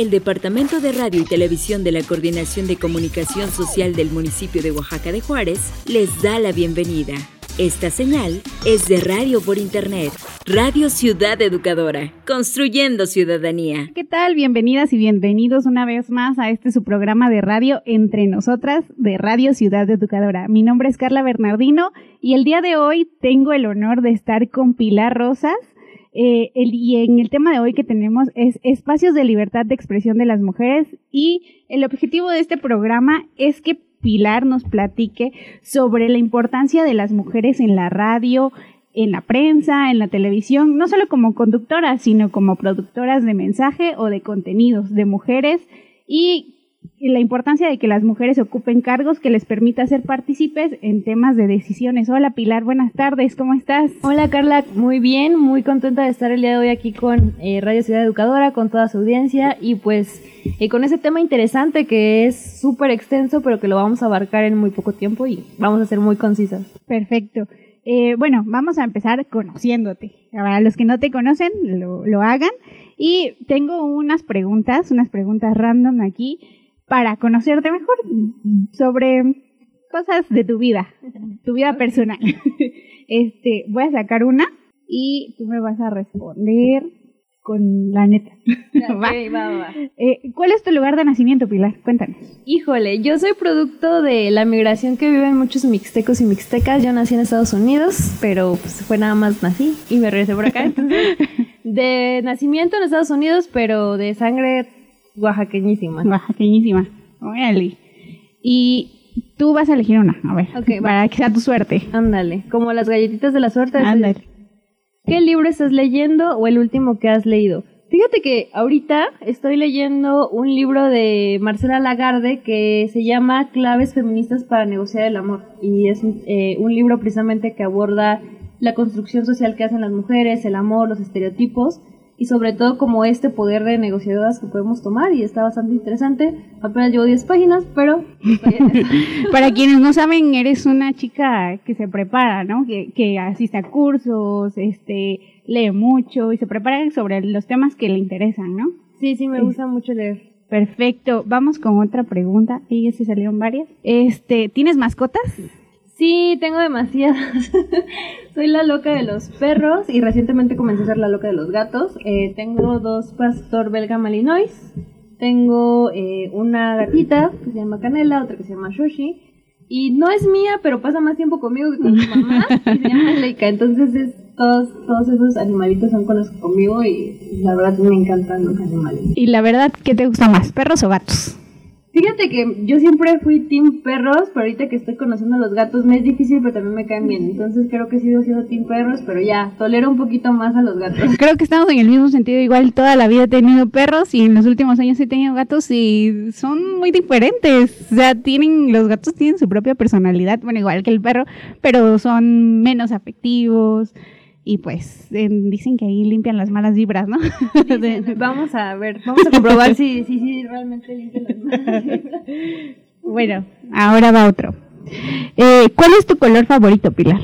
El Departamento de Radio y Televisión de la Coordinación de Comunicación Social del municipio de Oaxaca de Juárez les da la bienvenida. Esta señal es de radio por internet, Radio Ciudad Educadora, construyendo ciudadanía. ¿Qué tal? Bienvenidas y bienvenidos una vez más a este su programa de radio Entre Nosotras de Radio Ciudad Educadora. Mi nombre es Carla Bernardino y el día de hoy tengo el honor de estar con Pilar Rosas. Eh, y en el tema de hoy que tenemos es espacios de libertad de expresión de las mujeres y el objetivo de este programa es que Pilar nos platique sobre la importancia de las mujeres en la radio, en la prensa, en la televisión, no solo como conductoras, sino como productoras de mensaje o de contenidos de mujeres. Y la importancia de que las mujeres ocupen cargos que les permita ser partícipes en temas de decisiones. Hola Pilar, buenas tardes, ¿cómo estás? Hola Carla, muy bien, muy contenta de estar el día de hoy aquí con eh, Radio Ciudad Educadora, con toda su audiencia y pues eh, con ese tema interesante que es súper extenso, pero que lo vamos a abarcar en muy poco tiempo y vamos a ser muy concisas. Perfecto. Eh, bueno, vamos a empezar conociéndote. Para los que no te conocen, lo, lo hagan. Y tengo unas preguntas, unas preguntas random aquí para conocerte mejor sobre cosas de tu vida, tu vida personal. Este, voy a sacar una y tú me vas a responder con la neta. ¿Va? va, va. Eh, ¿Cuál es tu lugar de nacimiento, Pilar? Cuéntanos. Híjole, yo soy producto de la migración que viven muchos mixtecos y mixtecas. Yo nací en Estados Unidos, pero pues, fue nada más nací y me regresé por acá. De nacimiento en Estados Unidos, pero de sangre oaxaqueñísima. Oaxaqueñísima. Órale. Y tú vas a elegir una, a ver, Ok, va. para que sea tu suerte. Ándale, como las galletitas de la suerte. Ándale. ¿Qué libro estás leyendo o el último que has leído? Fíjate que ahorita estoy leyendo un libro de Marcela Lagarde que se llama Claves feministas para negociar el amor y es eh, un libro precisamente que aborda la construcción social que hacen las mujeres, el amor, los estereotipos y sobre todo como este poder de negociadoras que podemos tomar y está bastante interesante. Apenas llevo 10 páginas, pero. Para quienes no saben, eres una chica que se prepara, ¿no? Que, que asiste a cursos, este, lee mucho y se prepara sobre los temas que le interesan, ¿no? Sí, sí, me gusta mucho leer. Perfecto. Vamos con otra pregunta. Y ya se salieron varias. Este, ¿tienes mascotas? Sí, tengo demasiadas. Soy la loca de los perros y recientemente comencé a ser la loca de los gatos. Eh, tengo dos pastor belga malinois. Tengo eh, una gatita que se llama Canela, otra que se llama Shoshi. Y no es mía, pero pasa más tiempo conmigo que con mi mamá. y se llama Leica. Entonces, es- todos, todos esos animalitos son con los que conmigo y la verdad me encantan los animales. Y la verdad, ¿qué te gusta más, perros o gatos? Fíjate que yo siempre fui team perros, pero ahorita que estoy conociendo a los gatos me es difícil, pero también me caen bien. Entonces creo que he sido siendo team perros, pero ya, tolero un poquito más a los gatos. Creo que estamos en el mismo sentido. Igual toda la vida he tenido perros y en los últimos años he tenido gatos y son muy diferentes. O sea, tienen, los gatos tienen su propia personalidad, bueno, igual que el perro, pero son menos afectivos. Y pues eh, dicen que ahí limpian las malas vibras, ¿no? Vamos a ver, vamos a comprobar si, si, si realmente limpian las manos. bueno, ahora va otro. Eh, ¿Cuál es tu color favorito, Pilar?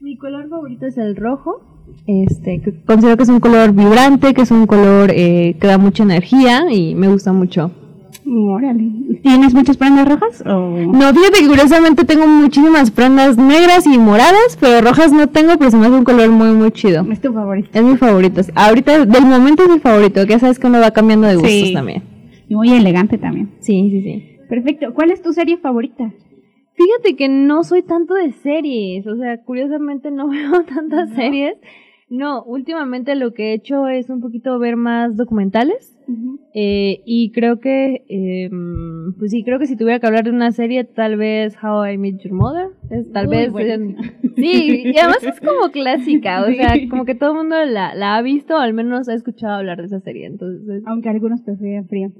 Mi color favorito es el rojo. Este, considero que es un color vibrante, que es un color eh, que da mucha energía y me gusta mucho. Órale. ¿Tienes muchas prendas rojas? O... No, fíjate que curiosamente tengo muchísimas prendas negras y moradas, pero rojas no tengo, pero se me hace un color muy, muy chido. Es tu favorito. Es mi favorito. Ahorita, del momento es mi favorito, que ya sabes que uno va cambiando de gustos Sí. también. Y muy elegante también. Sí, sí, sí. Perfecto. ¿Cuál es tu serie favorita? Fíjate que no soy tanto de series, o sea, curiosamente no veo tantas series. No, últimamente lo que he hecho es un poquito ver más documentales. Eh, y creo que, eh, pues sí, creo que si tuviera que hablar de una serie, tal vez How I Met Your Mother. Es, tal Muy vez. buena. sí, y además es como clásica, o sea, como que todo el mundo la, la ha visto o al menos ha escuchado hablar de esa serie. Entonces, Aunque algunos prefieren frío.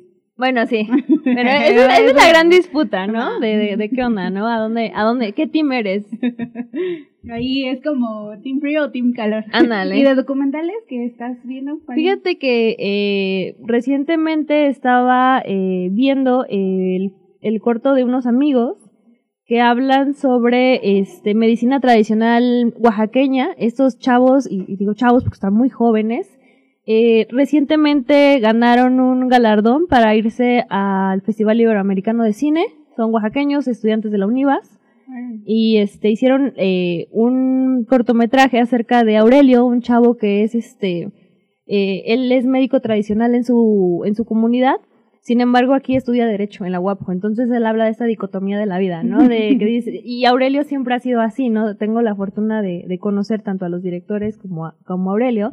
Bueno, sí. Pero esa, esa es la gran disputa, ¿no? De, de, de qué onda, ¿no? ¿A dónde, a dónde, qué team eres? Ahí es como Team Frío o Team Calor. Ándale. ¿Y de documentales que estás viendo? Fíjate que eh, recientemente estaba eh, viendo el, el corto de unos amigos que hablan sobre este medicina tradicional oaxaqueña. Estos chavos, y, y digo chavos porque están muy jóvenes, eh, recientemente ganaron un galardón para irse al Festival Iberoamericano de Cine. Son oaxaqueños, estudiantes de la UNIVAS y este hicieron eh, un cortometraje acerca de Aurelio, un chavo que es este eh, él es médico tradicional en su en su comunidad. Sin embargo, aquí estudia derecho en la UAPJO, entonces él habla de esta dicotomía de la vida, ¿no? De que dice, y Aurelio siempre ha sido así, ¿no? Tengo la fortuna de, de conocer tanto a los directores como a, como a Aurelio,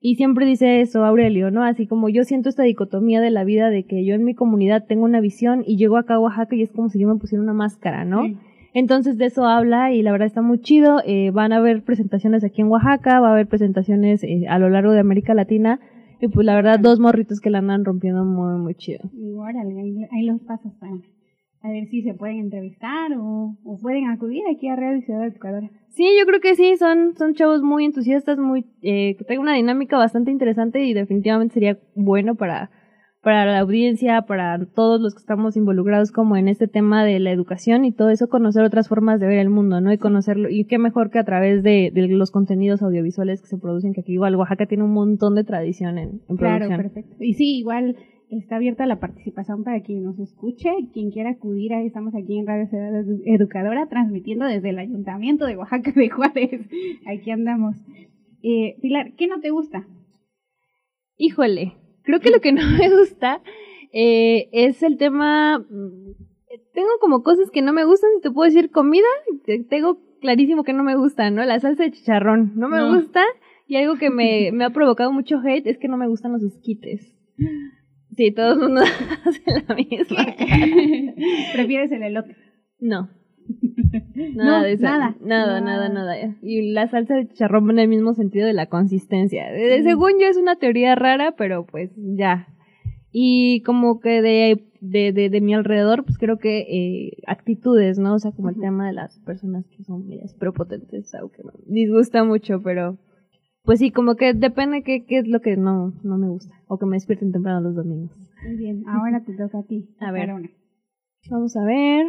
y siempre dice eso Aurelio, ¿no? Así como yo siento esta dicotomía de la vida de que yo en mi comunidad tengo una visión y llego acá a Oaxaca y es como si yo me pusiera una máscara, ¿no? Sí. Entonces de eso habla y la verdad está muy chido. Eh, van a haber presentaciones aquí en Oaxaca, va a haber presentaciones eh, a lo largo de América Latina. Y pues la verdad, dos morritos que la andan rompiendo muy, muy chido. Y órale, ahí, ahí los pasas para a ver si se pueden entrevistar o, o pueden acudir aquí a Radio Ciudad Educadora. Sí, yo creo que sí, son, son chavos muy entusiastas, muy, eh, que traen una dinámica bastante interesante y definitivamente sería bueno para, para la audiencia, para todos los que estamos involucrados como en este tema de la educación y todo eso, conocer otras formas de ver el mundo, ¿no? Y conocerlo, y qué mejor que a través de, de los contenidos audiovisuales que se producen, que aquí igual Oaxaca tiene un montón de tradición en, en Claro, producción. perfecto. Y sí, igual está abierta la participación para quien nos escuche, quien quiera acudir, ahí estamos aquí en Radio Ciudad Edu- Educadora transmitiendo desde el Ayuntamiento de Oaxaca de Juárez. Aquí andamos. Eh, Pilar, ¿qué no te gusta? Híjole, creo que lo que no me gusta eh, es el tema. mm, Tengo como cosas que no me gustan. Si te puedo decir comida, te- tengo clarísimo que no me gusta, ¿no? La salsa de chicharrón no me No. gusta. Y algo que me, me ha provocado mucho hate es que no me gustan los esquites. Sí, todo el mundo hace la misma. ¿Prefieres el elote? No. Nada No, de eso. nada. Nada, Nada. nada. Y la salsa de chicharrón en el mismo sentido de la consistencia. Eh, Según yo es una teoría rara, pero pues ya. Y como que de, de, de, de mi alrededor, pues creo que eh, actitudes, ¿no? O sea, como el tema de las personas que son medias prepotentes, algo que me disgusta mucho, pero pues sí, como que depende qué, qué es lo que no, no me gusta. O que me despierten temprano los domingos. Muy bien, ahora te toca a ti. A ver. Una. Vamos a ver.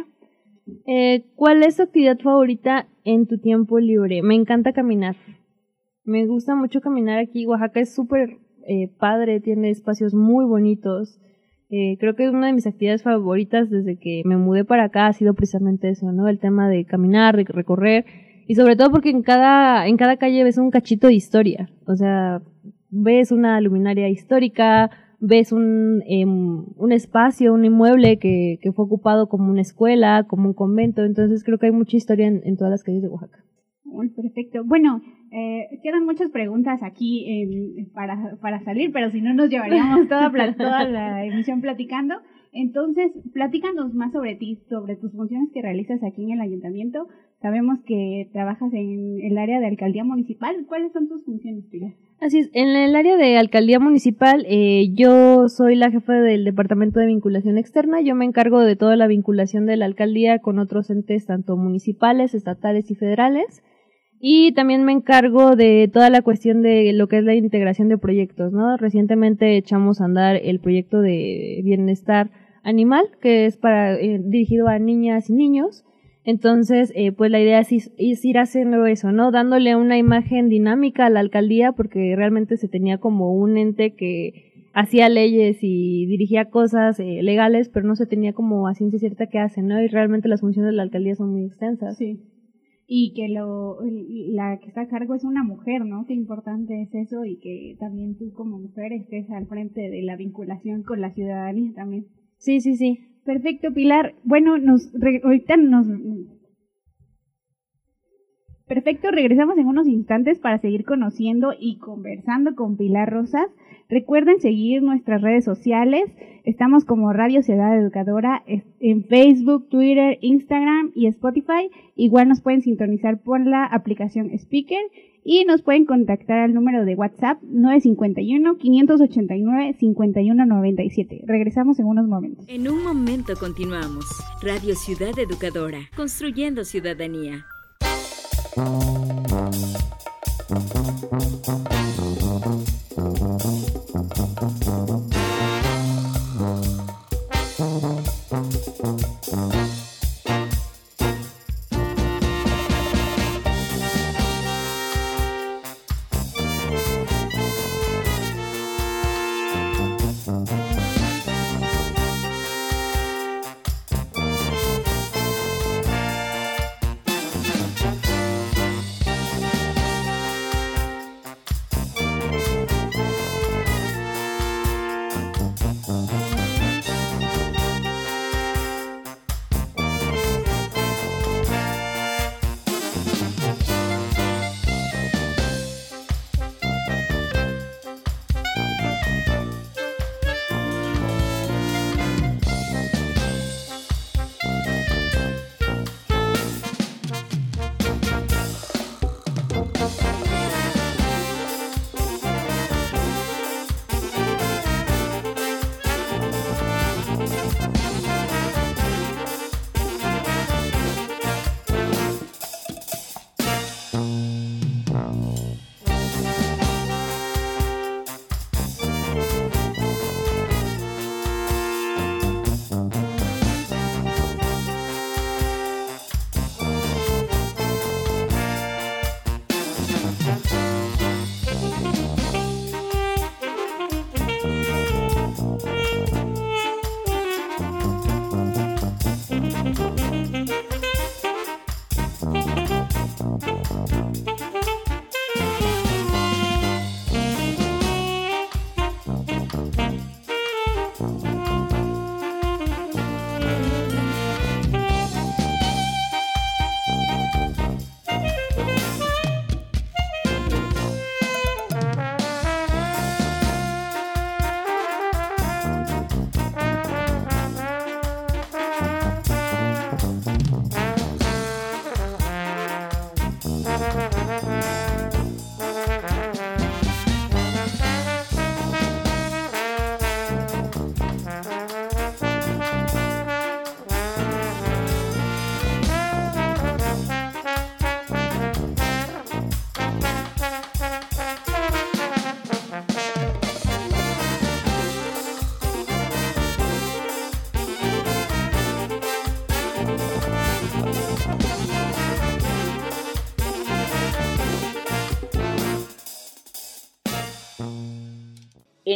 Eh, ¿Cuál es tu actividad favorita en tu tiempo libre? Me encanta caminar. Me gusta mucho caminar aquí. Oaxaca es súper eh, padre, tiene espacios muy bonitos. Eh, creo que una de mis actividades favoritas desde que me mudé para acá ha sido precisamente eso, ¿no? El tema de caminar, de recorrer. Y sobre todo porque en cada, en cada calle ves un cachito de historia. O sea, ves una luminaria histórica, ves un, em, un espacio, un inmueble que, que fue ocupado como una escuela, como un convento. Entonces creo que hay mucha historia en, en todas las calles de Oaxaca. Muy perfecto. Bueno, eh, quedan muchas preguntas aquí en- para, para salir, pero si no nos llevaríamos toda, toda la emisión platicando. Entonces, platícanos más sobre ti, sobre tus funciones que realizas aquí en el ayuntamiento. Sabemos que trabajas en el área de alcaldía municipal. ¿Cuáles son tus funciones, Pilar? Así es, en el área de alcaldía municipal eh, yo soy la jefa del departamento de vinculación externa, yo me encargo de toda la vinculación de la alcaldía con otros entes tanto municipales, estatales y federales y también me encargo de toda la cuestión de lo que es la integración de proyectos, ¿no? Recientemente echamos a andar el proyecto de bienestar animal que es para eh, dirigido a niñas y niños entonces, eh, pues la idea es, ir haciendo eso, ¿no? Dándole una imagen dinámica a la alcaldía porque realmente se tenía como un ente que hacía leyes y dirigía cosas eh, legales, pero no se tenía como a ciencia cierta qué hace, ¿no? Y realmente las funciones de la alcaldía son muy extensas. Sí. Y que lo, la que está a cargo es una mujer, ¿no? Qué importante es eso y que también tú como mujer estés al frente de la vinculación con la ciudadanía también. Sí, sí, sí. Perfecto, Pilar. Bueno, nos ahorita nos Perfecto, regresamos en unos instantes para seguir conociendo y conversando con Pilar Rosas. Recuerden seguir nuestras redes sociales. Estamos como Radio Ciudad Educadora en Facebook, Twitter, Instagram y Spotify. Igual nos pueden sintonizar por la aplicación Speaker y nos pueden contactar al número de WhatsApp 951-589-5197. Regresamos en unos momentos. En un momento continuamos. Radio Ciudad Educadora, construyendo ciudadanía.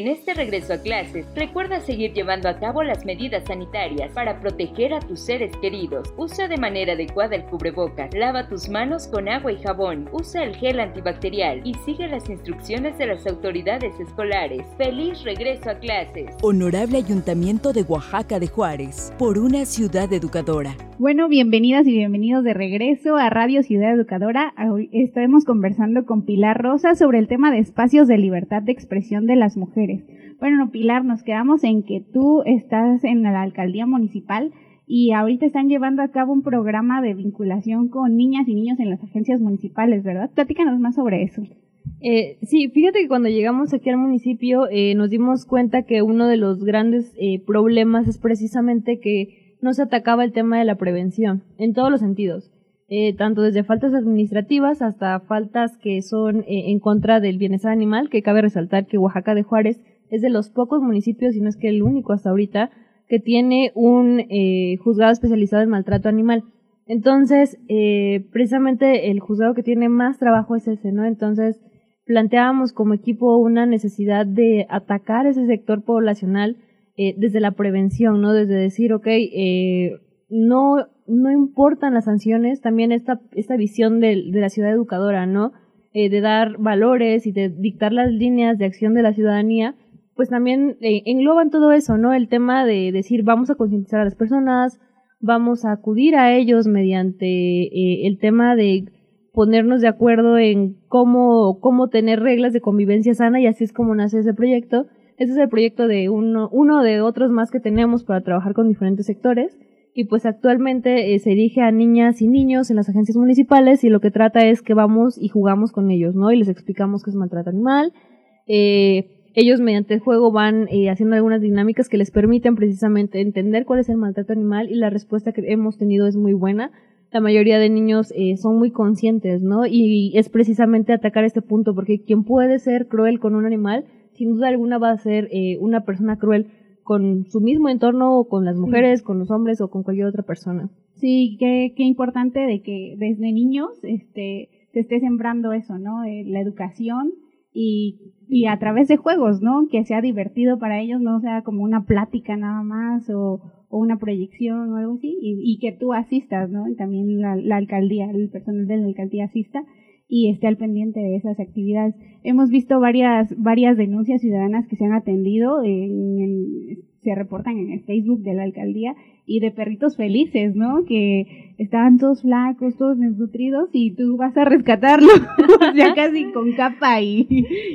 En este regreso a clases, recuerda seguir llevando a cabo las medidas sanitarias para proteger a tus seres queridos. Usa de manera adecuada el cubrebocas, lava tus manos con agua y jabón, usa el gel antibacterial y sigue las instrucciones de las autoridades escolares. ¡Feliz regreso a clases! Honorable Ayuntamiento de Oaxaca de Juárez, por una ciudad educadora. Bueno, bienvenidas y bienvenidos de regreso a Radio Ciudad Educadora. Hoy estaremos conversando con Pilar Rosa sobre el tema de espacios de libertad de expresión de las mujeres. Bueno, no, Pilar, nos quedamos en que tú estás en la alcaldía municipal y ahorita están llevando a cabo un programa de vinculación con niñas y niños en las agencias municipales, ¿verdad? Platícanos más sobre eso. Eh, sí, fíjate que cuando llegamos aquí al municipio eh, nos dimos cuenta que uno de los grandes eh, problemas es precisamente que no se atacaba el tema de la prevención, en todos los sentidos, eh, tanto desde faltas administrativas hasta faltas que son eh, en contra del bienestar animal, que cabe resaltar que Oaxaca de Juárez es de los pocos municipios, y no es que el único hasta ahorita, que tiene un eh, juzgado especializado en maltrato animal. Entonces, eh, precisamente el juzgado que tiene más trabajo es ese, ¿no? Entonces, planteábamos como equipo una necesidad de atacar ese sector poblacional eh, desde la prevención, ¿no? Desde decir, ok, eh, no, no importan las sanciones, también esta, esta visión de, de la ciudad educadora, ¿no? Eh, de dar valores y de dictar las líneas de acción de la ciudadanía, pues también eh, engloban todo eso, ¿no? El tema de decir, vamos a concientizar a las personas, vamos a acudir a ellos mediante eh, el tema de ponernos de acuerdo en cómo, cómo tener reglas de convivencia sana y así es como nace ese proyecto. Ese es el proyecto de uno, uno de otros más que tenemos para trabajar con diferentes sectores y pues actualmente eh, se dirige a niñas y niños en las agencias municipales y lo que trata es que vamos y jugamos con ellos, ¿no? Y les explicamos qué es maltrato animal. Eh, ellos mediante el juego van eh, haciendo algunas dinámicas que les permiten precisamente entender cuál es el maltrato animal y la respuesta que hemos tenido es muy buena. La mayoría de niños eh, son muy conscientes, ¿no? Y es precisamente atacar este punto, porque quien puede ser cruel con un animal, sin duda alguna va a ser eh, una persona cruel con su mismo entorno o con las mujeres, con los hombres o con cualquier otra persona. Sí, qué, qué importante de que desde niños este, se esté sembrando eso, ¿no? Eh, la educación y, y a través de juegos, ¿no? Que sea divertido para ellos, no sea como una plática nada más o, o una proyección o algo así, y, y que tú asistas, ¿no? Y también la, la alcaldía, el personal de la alcaldía asista y esté al pendiente de esas actividades. Hemos visto varias, varias denuncias ciudadanas que se han atendido, en, se reportan en el Facebook de la alcaldía y de perritos felices, ¿no? Que estaban todos flacos, todos desnutridos y tú vas a rescatarlo, sea, casi con capa y,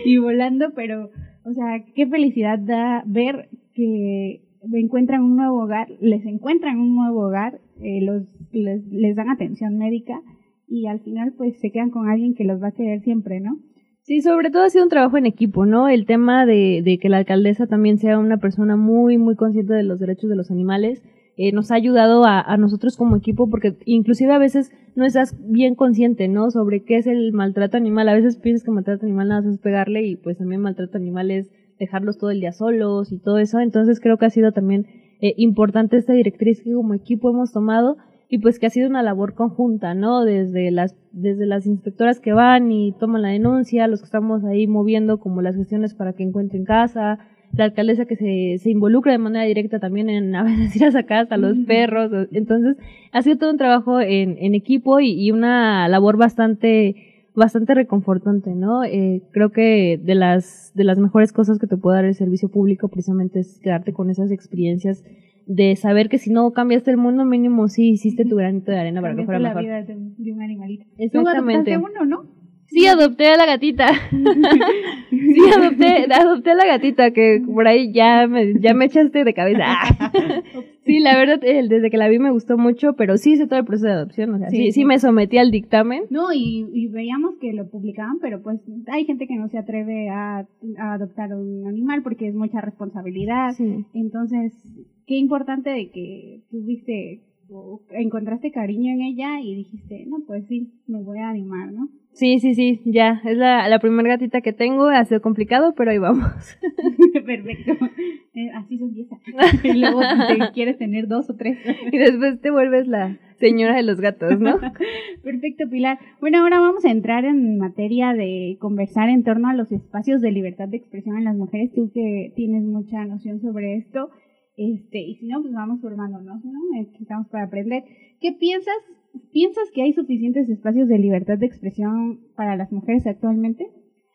y volando, pero, o sea, qué felicidad da ver que encuentran un nuevo hogar, les encuentran un nuevo hogar, eh, los, les dan atención médica y al final pues se quedan con alguien que los va a querer siempre, ¿no? Sí, sobre todo ha sido un trabajo en equipo, ¿no? El tema de, de que la alcaldesa también sea una persona muy, muy consciente de los derechos de los animales, eh, nos ha ayudado a, a, nosotros como equipo porque inclusive a veces no estás bien consciente, ¿no? Sobre qué es el maltrato animal. A veces piensas que maltrato animal nada más es pegarle y pues también maltrato animal es dejarlos todo el día solos y todo eso. Entonces creo que ha sido también eh, importante esta directriz que como equipo hemos tomado y pues que ha sido una labor conjunta, ¿no? Desde las, desde las inspectoras que van y toman la denuncia, los que estamos ahí moviendo como las gestiones para que encuentren casa, la alcaldesa que se, se involucra de manera directa también en a veces ir a sacar hasta los perros. Entonces, ha sido todo un trabajo en, en equipo y, y, una labor bastante, bastante reconfortante, ¿no? Eh, creo que de las, de las mejores cosas que te puede dar el servicio público precisamente es quedarte con esas experiencias de saber que si no cambiaste el mundo, mínimo sí hiciste tu granito de arena para que fuera la mejor. vida de, de un animalito. Exactamente. Tú uno, ¿no? Sí, adopté a la gatita. sí, adopté, adopté a la gatita, que por ahí ya me, ya me echaste de cabeza. sí, la verdad, el, desde que la vi me gustó mucho, pero sí hice todo el proceso de adopción, o sea, sí, sí, sí me sometí al dictamen. No, y, y, veíamos que lo publicaban, pero pues hay gente que no se atreve a, a adoptar un animal porque es mucha responsabilidad. Sí. Entonces, qué importante de que tuviste encontraste cariño en ella y dijiste, no, pues sí, me voy a animar, ¿no? Sí, sí, sí, ya, es la, la primera gatita que tengo, ha sido complicado, pero ahí vamos. Perfecto, eh, así se empieza. y luego te quieres tener dos o tres. y después te vuelves la señora de los gatos, ¿no? Perfecto, Pilar. Bueno, ahora vamos a entrar en materia de conversar en torno a los espacios de libertad de expresión en las mujeres. Tú que tienes mucha noción sobre esto, este, y si no, pues vamos formándonos, ¿no? Estamos para aprender. ¿Qué piensas? ¿Piensas que hay suficientes espacios de libertad de expresión para las mujeres actualmente?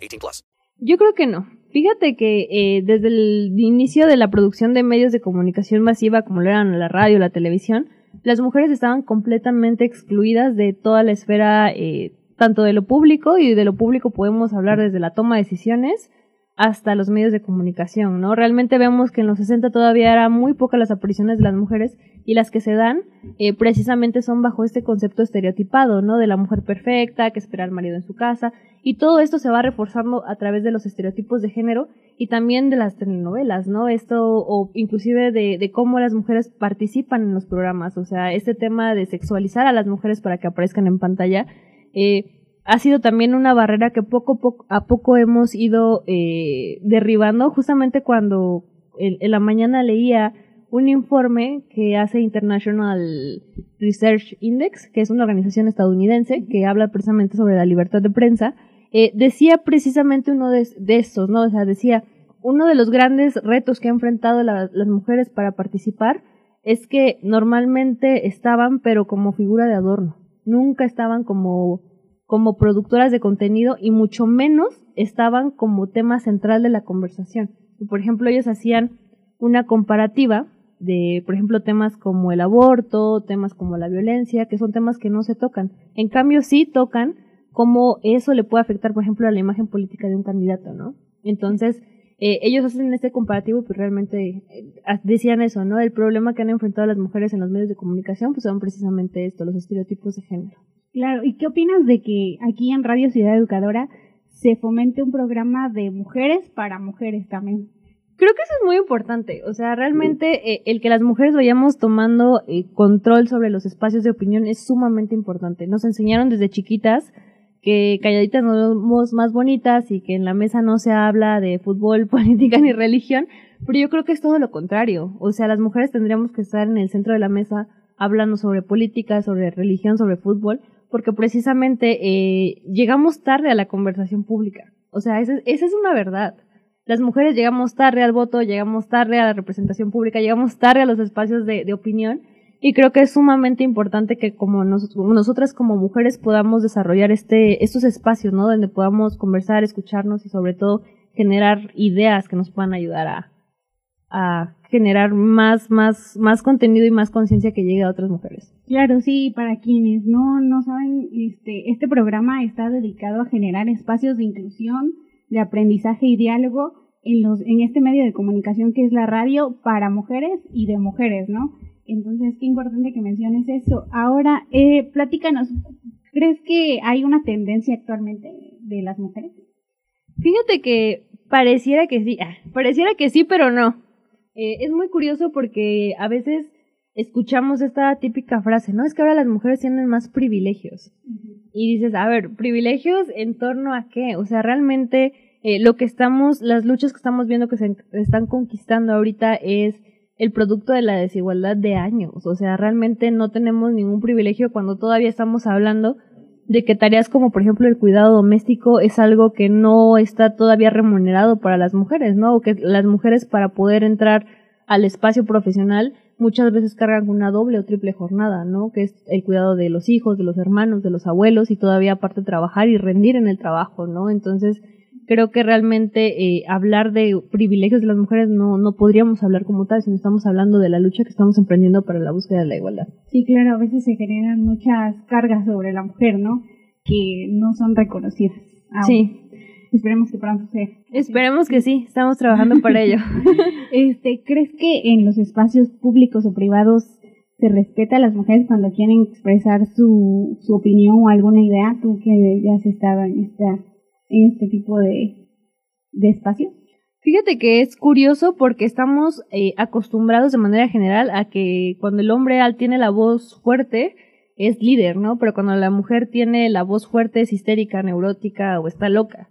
18 plus. Yo creo que no. Fíjate que eh, desde el inicio de la producción de medios de comunicación masiva, como lo eran la radio, la televisión, las mujeres estaban completamente excluidas de toda la esfera, eh, tanto de lo público, y de lo público podemos hablar desde la toma de decisiones, hasta los medios de comunicación, ¿no? Realmente vemos que en los 60 todavía eran muy pocas las apariciones de las mujeres y las que se dan eh, precisamente son bajo este concepto estereotipado, ¿no? De la mujer perfecta, que espera al marido en su casa y todo esto se va reforzando a través de los estereotipos de género y también de las telenovelas, ¿no? Esto o inclusive de, de cómo las mujeres participan en los programas, o sea, este tema de sexualizar a las mujeres para que aparezcan en pantalla. Eh, ha sido también una barrera que poco, a poco hemos ido eh, derribando. Justamente cuando en, la mañana leía un informe que hace International Research Index, que es una organización estadounidense que habla precisamente sobre la libertad de prensa, eh, decía precisamente uno de, estos, ¿no? O sea, decía, uno de los grandes retos que han enfrentado las mujeres para participar es que normalmente estaban, pero como figura de adorno. Nunca estaban como como productoras de contenido y mucho menos estaban como tema central de la conversación. Por ejemplo, ellos hacían una comparativa de, por ejemplo, temas como el aborto, temas como la violencia, que son temas que no se tocan. En cambio, sí tocan cómo eso le puede afectar, por ejemplo, a la imagen política de un candidato, ¿no? Entonces, eh, ellos hacen este comparativo, pues realmente eh, decían eso, ¿no? El problema que han enfrentado las mujeres en los medios de comunicación, pues son precisamente esto, los estereotipos de género. Claro, ¿y qué opinas de que aquí en Radio Ciudad Educadora se fomente un programa de mujeres para mujeres también? Creo que eso es muy importante, o sea, realmente eh, el que las mujeres vayamos tomando eh, control sobre los espacios de opinión es sumamente importante. Nos enseñaron desde chiquitas que calladitas nos vemos más bonitas y que en la mesa no se habla de fútbol, política ni religión, pero yo creo que es todo lo contrario. O sea, las mujeres tendríamos que estar en el centro de la mesa hablando sobre política, sobre religión, sobre fútbol, porque precisamente eh, llegamos tarde a la conversación pública. O sea, esa, es una verdad. Las mujeres llegamos tarde al voto, llegamos tarde a la representación pública, llegamos tarde a los espacios de, opinión y creo que es sumamente importante que como nosotras como mujeres podamos desarrollar este, estos espacios, ¿no? Donde podamos conversar, escucharnos y sobre todo generar ideas que nos puedan ayudar a, a generar más, más, más contenido y más conciencia que llegue a otras mujeres. Claro, sí, para quienes no, no saben, este, este programa está dedicado a generar espacios de inclusión, de aprendizaje y diálogo en los, en este medio de comunicación que es la radio para mujeres y de mujeres, ¿no? Entonces, qué importante que menciones eso. Ahora, eh, platícanos, ¿crees que hay una tendencia actualmente de las mujeres? Fíjate que pareciera que sí, ah, pareciera que sí, pero no. Eh, es muy curioso porque a veces escuchamos esta típica frase, ¿no? Es que ahora las mujeres tienen más privilegios. Y dices, a ver, ¿privilegios en torno a qué? O sea, realmente eh, lo que estamos, las luchas que estamos viendo que se están conquistando ahorita es el producto de la desigualdad de años. O sea, realmente no tenemos ningún privilegio cuando todavía estamos hablando de que tareas como por ejemplo el cuidado doméstico es algo que no está todavía remunerado para las mujeres, ¿no? O que las mujeres para poder entrar al espacio profesional muchas veces cargan una doble o triple jornada, ¿no? Que es el cuidado de los hijos, de los hermanos, de los abuelos y todavía aparte trabajar y rendir en el trabajo, ¿no? Entonces, creo que realmente eh, hablar de privilegios de las mujeres no, no podríamos hablar como tal, sino estamos hablando de la lucha que estamos emprendiendo para la búsqueda de la igualdad. Sí, claro, a veces se generan muchas cargas sobre la mujer, ¿no? Que no son reconocidas. Sí. Esperemos que pronto sea. Esperemos que sí, estamos trabajando para ello. este, ¿crees que en los espacios públicos o privados se respeta a las mujeres cuando quieren expresar su, su opinión o alguna idea? Tú que ya has estado en esta en este tipo de, de? Fíjate que es curioso porque estamos eh, acostumbrados de manera general a que cuando el hombre tiene la voz fuerte es líder, ¿no? Pero cuando la mujer tiene la voz fuerte es histérica, neurótica o está loca.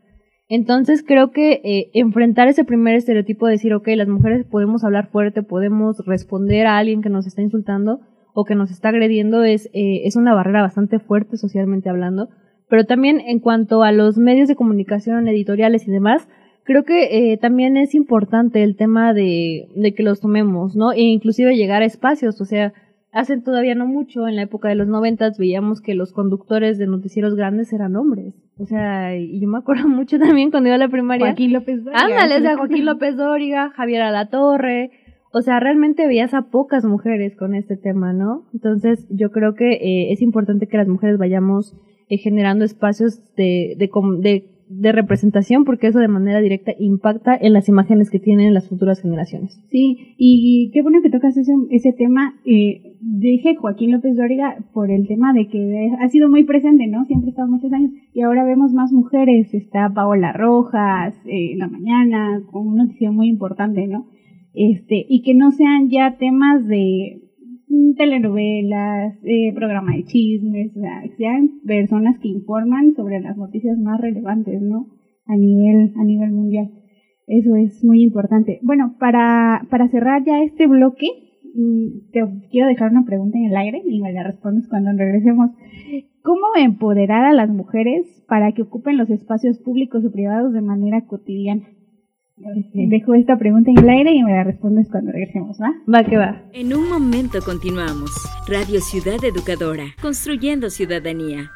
Entonces creo que eh, enfrentar ese primer estereotipo de decir, ok, las mujeres podemos hablar fuerte, podemos responder a alguien que nos está insultando o que nos está agrediendo es, eh, es una barrera bastante fuerte socialmente hablando. Pero también en cuanto a los medios de comunicación, editoriales y demás, creo que eh, también es importante el tema de, de que los tomemos, ¿no? E inclusive llegar a espacios, o sea, hace todavía no mucho, en la época de los noventas, veíamos que los conductores de noticieros grandes eran hombres. O sea, y yo me acuerdo mucho también cuando iba a la primaria. Joaquín López Dóriga. Ándale, o sea, Joaquín López Dóriga, Javier Alatorre. O sea, realmente veías a pocas mujeres con este tema, ¿no? Entonces, yo creo que eh, es importante que las mujeres vayamos eh, generando espacios de, de, de, de representación, porque eso de manera directa impacta en las imágenes que tienen las futuras generaciones. Sí, y qué bueno que tocas ese, ese tema. Eh, dije Joaquín López Dóriga por el tema de que ha sido muy presente, ¿no? Siempre ha estado muchos años y ahora vemos más mujeres. Está Paola Rojas eh, en la mañana con una noticia muy importante, ¿no? Este, y que no sean ya temas de telenovelas, eh, programa de chismes, o sea, sean personas que informan sobre las noticias más relevantes, ¿no? A nivel, a nivel mundial. Eso es muy importante. Bueno, para, para cerrar ya este bloque, mm, te quiero dejar una pregunta en el aire y me la respondes cuando regresemos. ¿Cómo empoderar a las mujeres para que ocupen los espacios públicos o privados de manera cotidiana? Dejo esta pregunta en el aire y me la respondes cuando regresemos, ¿va? Va que va. En un momento continuamos. Radio Ciudad Educadora, construyendo ciudadanía.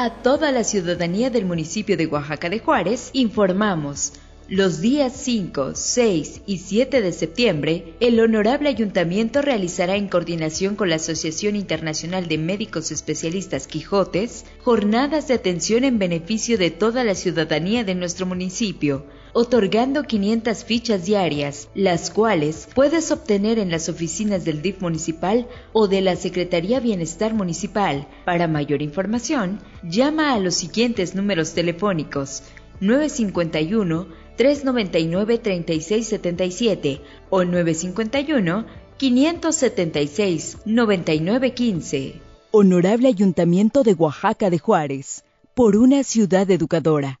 A toda la ciudadanía del municipio de Oaxaca de Juárez informamos. Los días 5, 6 y 7 de septiembre, el Honorable Ayuntamiento realizará en coordinación con la Asociación Internacional de Médicos Especialistas Quijotes jornadas de atención en beneficio de toda la ciudadanía de nuestro municipio, otorgando 500 fichas diarias, las cuales puedes obtener en las oficinas del DIF municipal o de la Secretaría Bienestar Municipal. Para mayor información, llama a los siguientes números telefónicos 951 399-3677 o 951-576-9915. Honorable Ayuntamiento de Oaxaca de Juárez, por una ciudad educadora.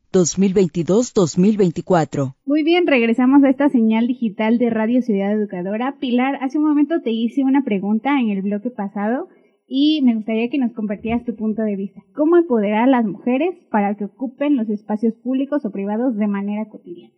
2022-2024. Muy bien, regresamos a esta señal digital de Radio Ciudad Educadora. Pilar, hace un momento te hice una pregunta en el bloque pasado y me gustaría que nos compartieras tu punto de vista. ¿Cómo empoderar a las mujeres para que ocupen los espacios públicos o privados de manera cotidiana?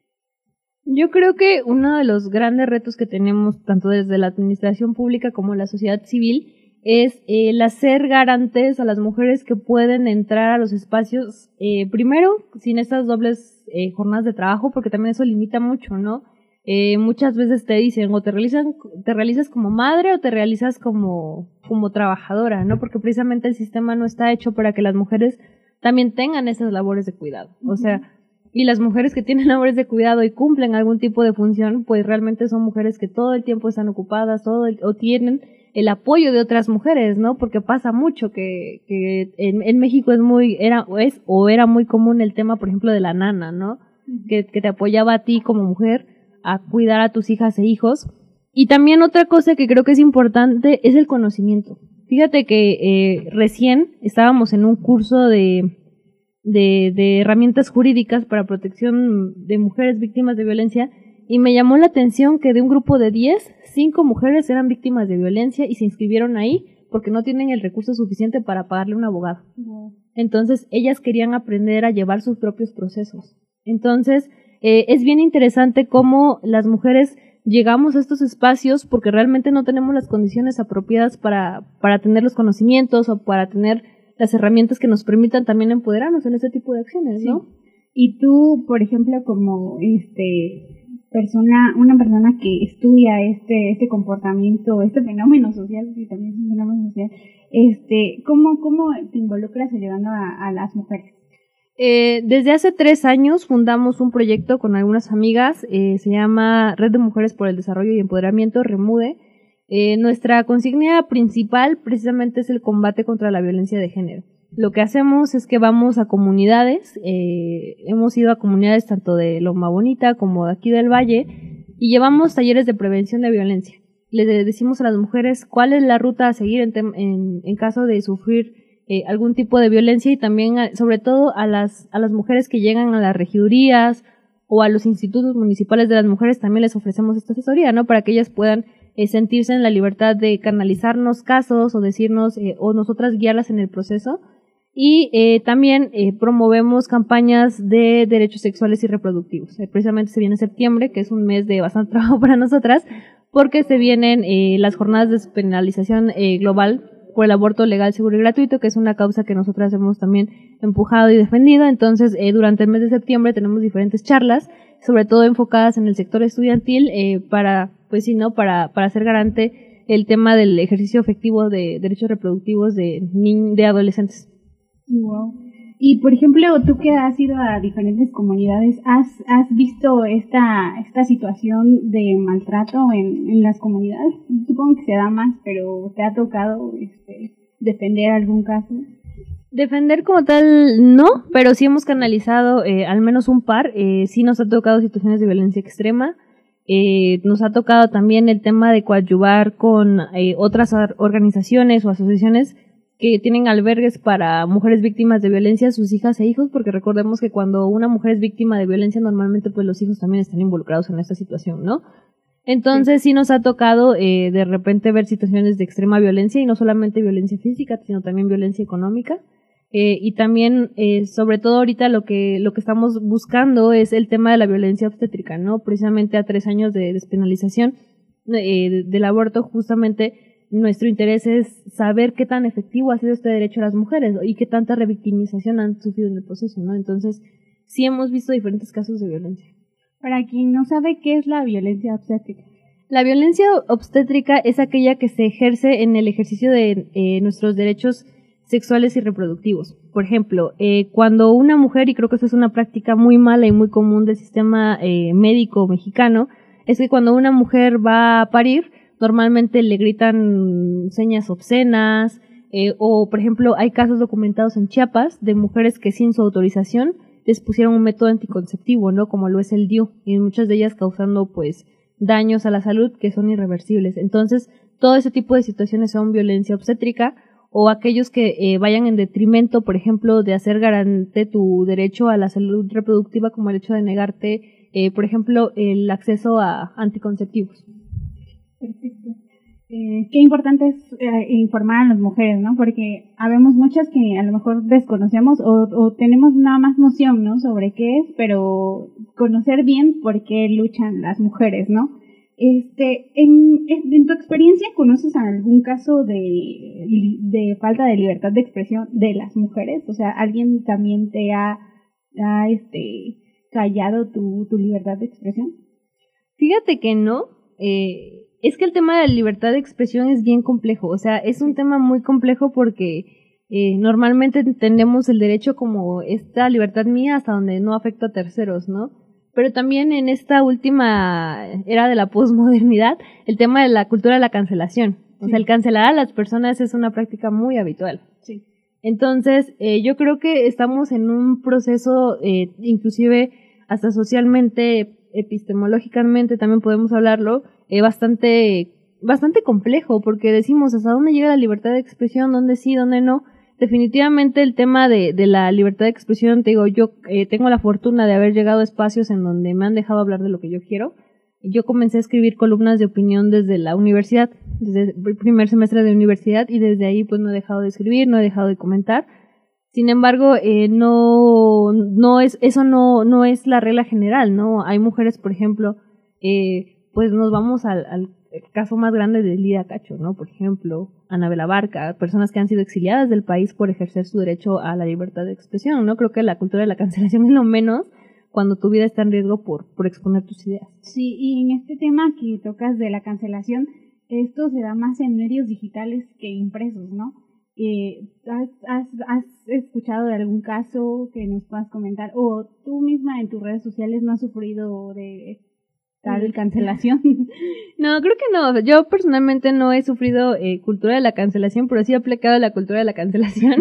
Yo creo que uno de los grandes retos que tenemos, tanto desde la administración pública como la sociedad civil, es el hacer garantes a las mujeres que pueden entrar a los espacios, eh, primero, sin estas dobles eh, jornadas de trabajo, porque también eso limita mucho, ¿no? Eh, muchas veces te dicen o te realizan, te realizas como madre o te realizas como, como trabajadora, ¿no? Porque precisamente el sistema no está hecho para que las mujeres también tengan esas labores de cuidado. O sea, y las mujeres que tienen labores de cuidado y cumplen algún tipo de función, pues realmente son mujeres que todo el tiempo están ocupadas, todo o tienen el apoyo de otras mujeres, ¿no? Porque pasa mucho que, que en, en, México es muy, era, o es, o era muy común el tema, por ejemplo, de la nana, ¿no? Que, que te apoyaba a ti como mujer a cuidar a tus hijas e hijos. Y también otra cosa que creo que es importante es el conocimiento. Fíjate que eh, recién estábamos en un curso de, de, de herramientas jurídicas para protección de mujeres víctimas de violencia y me llamó la atención que de un grupo de 10, 5 mujeres eran víctimas de violencia y se inscribieron ahí porque no tienen el recurso suficiente para pagarle un abogado. Entonces, ellas querían aprender a llevar sus propios procesos. Entonces, eh, es bien interesante cómo las mujeres llegamos a estos espacios porque realmente no tenemos las condiciones apropiadas para, para tener los conocimientos o para tener las herramientas que nos permitan también empoderarnos en ese tipo de acciones, ¿no? Y tú, por ejemplo, como este persona, una persona que estudia este, este comportamiento, este fenómeno social, que también es un fenómeno social, este, ¿cómo, cómo te involucras a, a las mujeres? Eh, desde hace tres años fundamos un proyecto con algunas amigas, eh, se llama Red de Mujeres por el Desarrollo y Empoderamiento, REMUDE. Eh, nuestra consigna principal precisamente es el combate contra la violencia de género. Lo que hacemos es que vamos a comunidades, eh, hemos ido a comunidades tanto de Loma Bonita como de aquí del Valle y llevamos talleres de prevención de violencia. Le decimos a las mujeres cuál es la ruta a seguir en, en, en caso de sufrir eh, algún tipo de violencia y también, sobre todo, a las, a las mujeres que llegan a las regidurías o a los institutos municipales de las mujeres también les ofrecemos esta asesoría, ¿no? Para que ellas puedan eh, sentirse en la libertad de canalizarnos casos o decirnos eh, o nosotras guiarlas en el proceso. Y eh, también eh, promovemos campañas de derechos sexuales y reproductivos. Eh, precisamente se viene septiembre, que es un mes de bastante trabajo para nosotras, porque se vienen eh, las jornadas de despenalización eh, global por el aborto legal, seguro y gratuito, que es una causa que nosotras hemos también empujado y defendido. Entonces, eh, durante el mes de septiembre tenemos diferentes charlas, sobre todo enfocadas en el sector estudiantil, eh, para, pues sí, ¿no? Para, para ser garante el tema del ejercicio efectivo de derechos reproductivos de, de adolescentes. Wow. Y por ejemplo, tú que has ido a diferentes comunidades, ¿has, has visto esta, esta situación de maltrato en, en las comunidades? Supongo que se da más, pero ¿te ha tocado este, defender algún caso? Defender como tal, no, pero sí hemos canalizado eh, al menos un par. Eh, sí nos ha tocado situaciones de violencia extrema. Eh, nos ha tocado también el tema de coadyuvar con eh, otras organizaciones o asociaciones que tienen albergues para mujeres víctimas de violencia, sus hijas e hijos, porque recordemos que cuando una mujer es víctima de violencia, normalmente pues los hijos también están involucrados en esta situación, ¿no? Entonces sí, nos ha tocado eh, de repente ver situaciones de extrema violencia y no solamente violencia física, sino también violencia económica. Eh, y también, eh, sobre todo ahorita lo que, lo que estamos buscando es el tema de la violencia obstétrica, ¿no? Precisamente a tres años de despenalización eh, del aborto, justamente nuestro interés es saber qué tan efectivo ha sido este derecho a las mujeres y qué tanta revictimización han sufrido en el proceso, ¿no? Entonces, sí hemos visto diferentes casos de violencia. Para quien no sabe qué es la violencia obstétrica. La violencia obstétrica es aquella que se ejerce en el ejercicio de eh, nuestros derechos sexuales y reproductivos. Por ejemplo, eh, cuando una mujer, y creo que esa es una práctica muy mala y muy común del sistema eh, médico mexicano, es que cuando una mujer va a parir, normalmente le gritan señas obscenas, eh, o por ejemplo, hay casos documentados en Chiapas de mujeres que sin su autorización les pusieron un método anticonceptivo, ¿no? Como lo es el DIU, y muchas de ellas causando pues daños a la salud que son irreversibles. Entonces, todo ese tipo de situaciones son violencia obstétrica o aquellos que eh, vayan en detrimento, por ejemplo, de hacer garante tu derecho a la salud reproductiva, como el hecho de negarte, eh, por ejemplo, el acceso a anticonceptivos. Eh, qué importante es eh, informar a las mujeres, ¿no? Porque habemos muchas que a lo mejor desconocemos o, o tenemos nada más noción, ¿no? Sobre qué es, pero conocer bien por qué luchan las mujeres, ¿no? Este, en, en tu experiencia, ¿conoces algún caso de, de falta de libertad de expresión de las mujeres? O sea, ¿alguien también te ha, ha este, callado tu, tu libertad de expresión? Fíjate que no. Eh, es que el tema de la libertad de expresión es bien complejo. O sea, es un tema muy complejo porque eh, normalmente entendemos el derecho como esta libertad mía hasta donde no afecta a terceros, ¿no? Pero también en esta última era de la posmodernidad, el tema de la cultura de la cancelación. O sea, el cancelar a las personas es una práctica muy habitual. Sí. Entonces, eh, yo creo que estamos en un proceso, eh, inclusive hasta socialmente, epistemológicamente también podemos hablarlo, eh, bastante, bastante complejo, porque decimos hasta dónde llega la libertad de expresión, dónde sí, dónde no. Definitivamente el tema de, de la libertad de expresión, te digo, yo eh, tengo la fortuna de haber llegado a espacios en donde me han dejado hablar de lo que yo quiero. Yo comencé a escribir columnas de opinión desde la universidad, desde el primer semestre de universidad, y desde ahí pues no he dejado de escribir, no he dejado de comentar. Sin embargo, eh, no, no es, eso no, no es la regla general, ¿no? Hay mujeres, por ejemplo, eh, pues nos vamos al, caso más grande de Lida Cacho, ¿no? Por ejemplo, Anabela Barca, personas que han sido exiliadas del país por ejercer su derecho a la libertad de expresión, ¿no? Creo que la cultura de la cancelación es lo menos cuando tu vida está en riesgo por, por exponer tus ideas. Sí, y en este tema que tocas de la cancelación, esto se da más en medios digitales que impresos, ¿no? Eh, ¿has, has, ¿Has escuchado de algún caso que nos puedas comentar? ¿O tú misma en tus redes sociales no has sufrido de tal cancelación? No, creo que no. Yo personalmente no he sufrido eh, cultura de la cancelación, pero sí he aplicado la cultura de la cancelación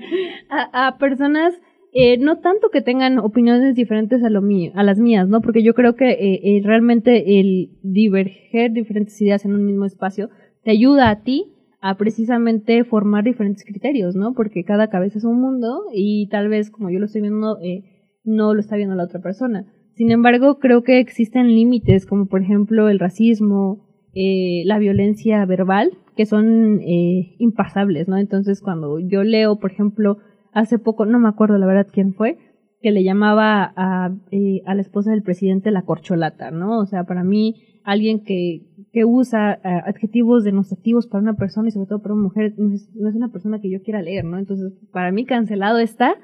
a, a personas eh, no tanto que tengan opiniones diferentes a lo mío, a las mías, ¿no? Porque yo creo que eh, eh, realmente el diverger diferentes ideas en un mismo espacio te ayuda a ti a precisamente formar diferentes criterios, ¿no? Porque cada cabeza es un mundo y tal vez como yo lo estoy viendo, eh, no lo está viendo la otra persona. Sin embargo, creo que existen límites, como por ejemplo el racismo, eh, la violencia verbal, que son eh, impasables, ¿no? Entonces, cuando yo leo, por ejemplo, hace poco, no me acuerdo la verdad quién fue, que le llamaba a, eh, a la esposa del presidente la corcholata, ¿no? O sea, para mí, alguien que, que usa eh, adjetivos denostativos para una persona y sobre todo para una mujer, no es, no es una persona que yo quiera leer, ¿no? Entonces, para mí cancelado está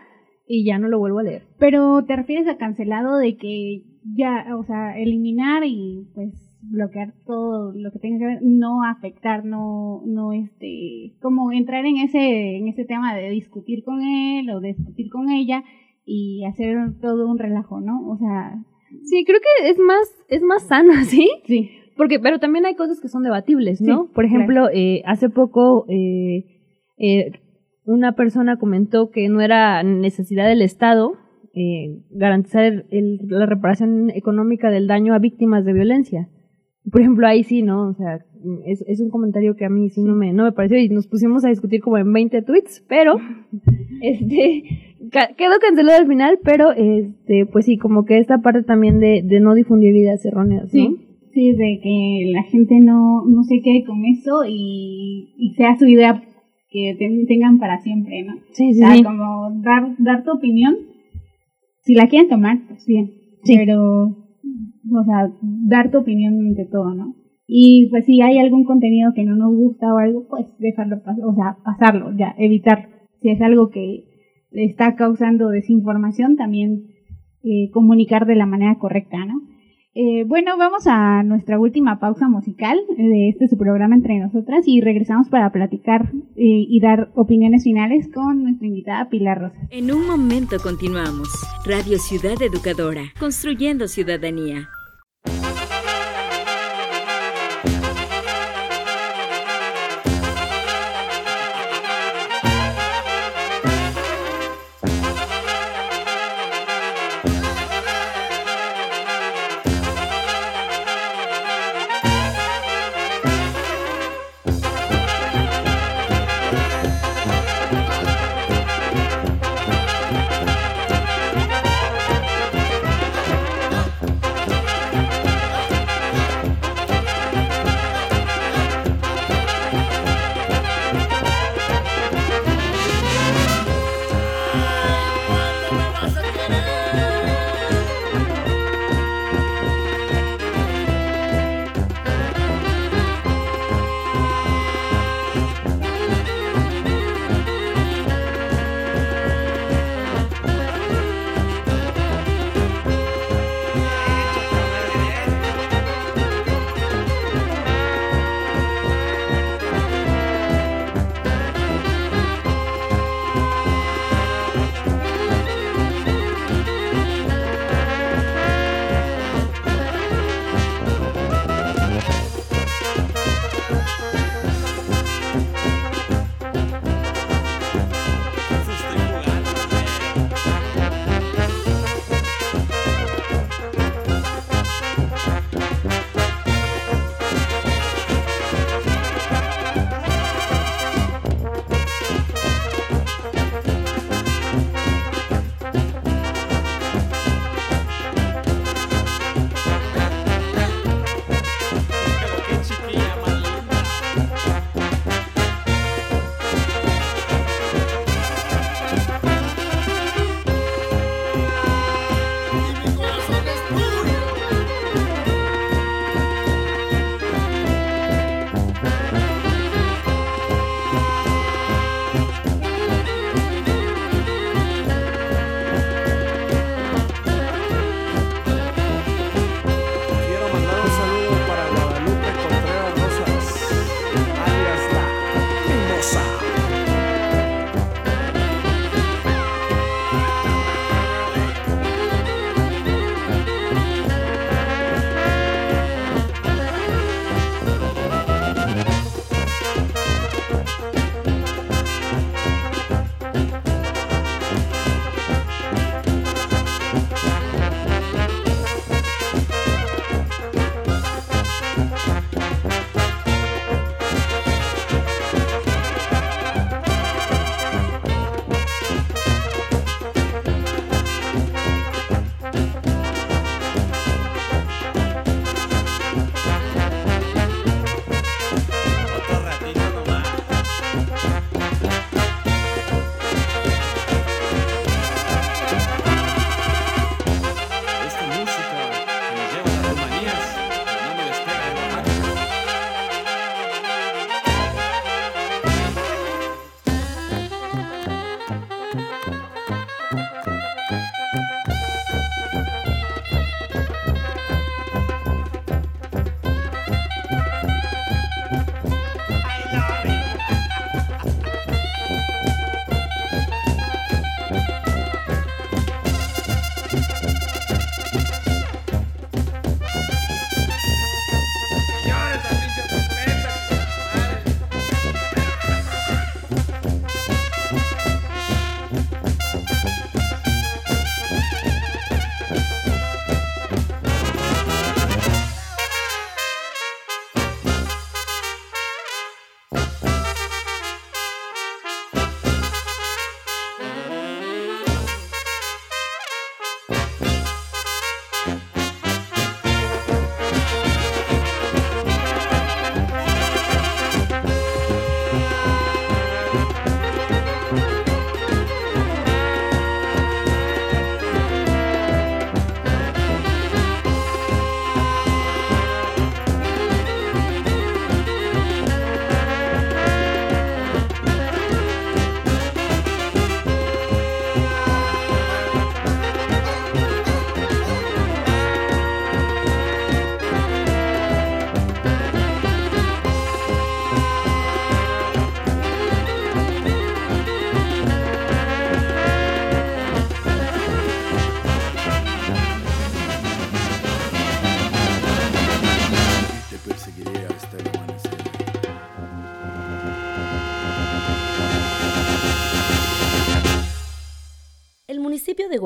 y ya no lo vuelvo a leer. Pero te refieres a cancelado de que ya, o sea, eliminar y pues bloquear todo lo que tenga que ver, no afectar, no, no este, como entrar en ese, en ese tema de discutir con él o discutir con ella y hacer todo un relajo, ¿no? O sea, Sí, creo que es más, es más sano, ¿sí? sí. Porque, pero también hay cosas que son debatibles, ¿no? Sí, Por ejemplo, eh, hace poco eh, eh, una persona comentó que no era necesidad del Estado eh, garantizar el- el- la reparación económica del daño a víctimas de violencia. Por ejemplo, ahí sí, ¿no? O sea, es, es un comentario que a mí sí no me, no me pareció y nos pusimos a discutir como en 20 tweets, pero este quedó cancelado al final, pero este pues sí, como que esta parte también de, de no difundir ideas erróneas, ¿no? Sí, sí, de que la gente no, no se quede con eso y, y sea su idea que ten- tengan para siempre, ¿no? Sí, O sí, sea, sí. como dar, dar tu opinión, si la quieren tomar, pues bien, Sí. pero, o sea, dar tu opinión ante todo, ¿no? Y pues si hay algún contenido que no nos gusta o algo, pues dejarlo pasar, o sea, pasarlo, ya, evitarlo. Si es algo que está causando desinformación, también eh, comunicar de la manera correcta, ¿no? Eh, bueno, vamos a nuestra última pausa musical de este su programa entre nosotras y regresamos para platicar eh, y dar opiniones finales con nuestra invitada Pilar Rosas. En un momento continuamos. Radio Ciudad Educadora, construyendo ciudadanía.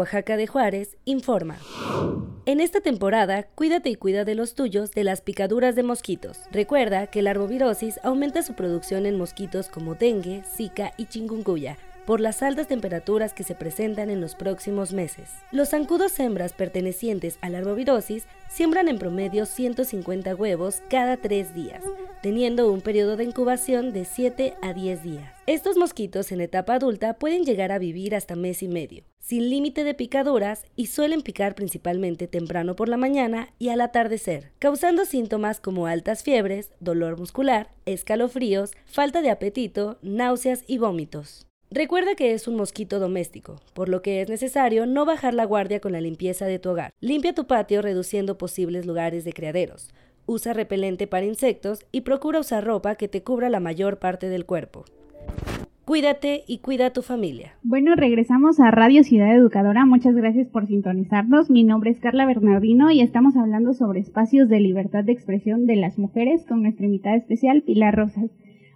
Oaxaca de Juárez informa. En esta temporada, cuídate y cuida de los tuyos de las picaduras de mosquitos. Recuerda que la arbovirosis aumenta su producción en mosquitos como dengue, zika y chikungunya por las altas temperaturas que se presentan en los próximos meses. Los zancudos hembras pertenecientes a la arbovirosis siembran en promedio 150 huevos cada tres días, teniendo un periodo de incubación de 7 a 10 días. Estos mosquitos en etapa adulta pueden llegar a vivir hasta mes y medio, sin límite de picaduras y suelen picar principalmente temprano por la mañana y al atardecer, causando síntomas como altas fiebres, dolor muscular, escalofríos, falta de apetito, náuseas y vómitos. Recuerda que es un mosquito doméstico, por lo que es necesario no bajar la guardia con la limpieza de tu hogar. Limpia tu patio reduciendo posibles lugares de criaderos. Usa repelente para insectos y procura usar ropa que te cubra la mayor parte del cuerpo. Cuídate y cuida a tu familia. Bueno, regresamos a Radio Ciudad Educadora. Muchas gracias por sintonizarnos. Mi nombre es Carla Bernardino y estamos hablando sobre espacios de libertad de expresión de las mujeres con nuestra invitada especial, Pilar Rosas.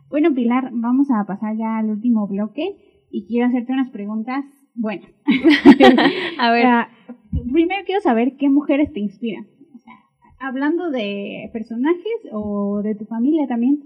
Bueno, Pilar, vamos a pasar ya al último bloque y quiero hacerte unas preguntas. Bueno, a ver, primero quiero saber qué mujeres te inspiran. O sea, hablando de personajes o de tu familia también.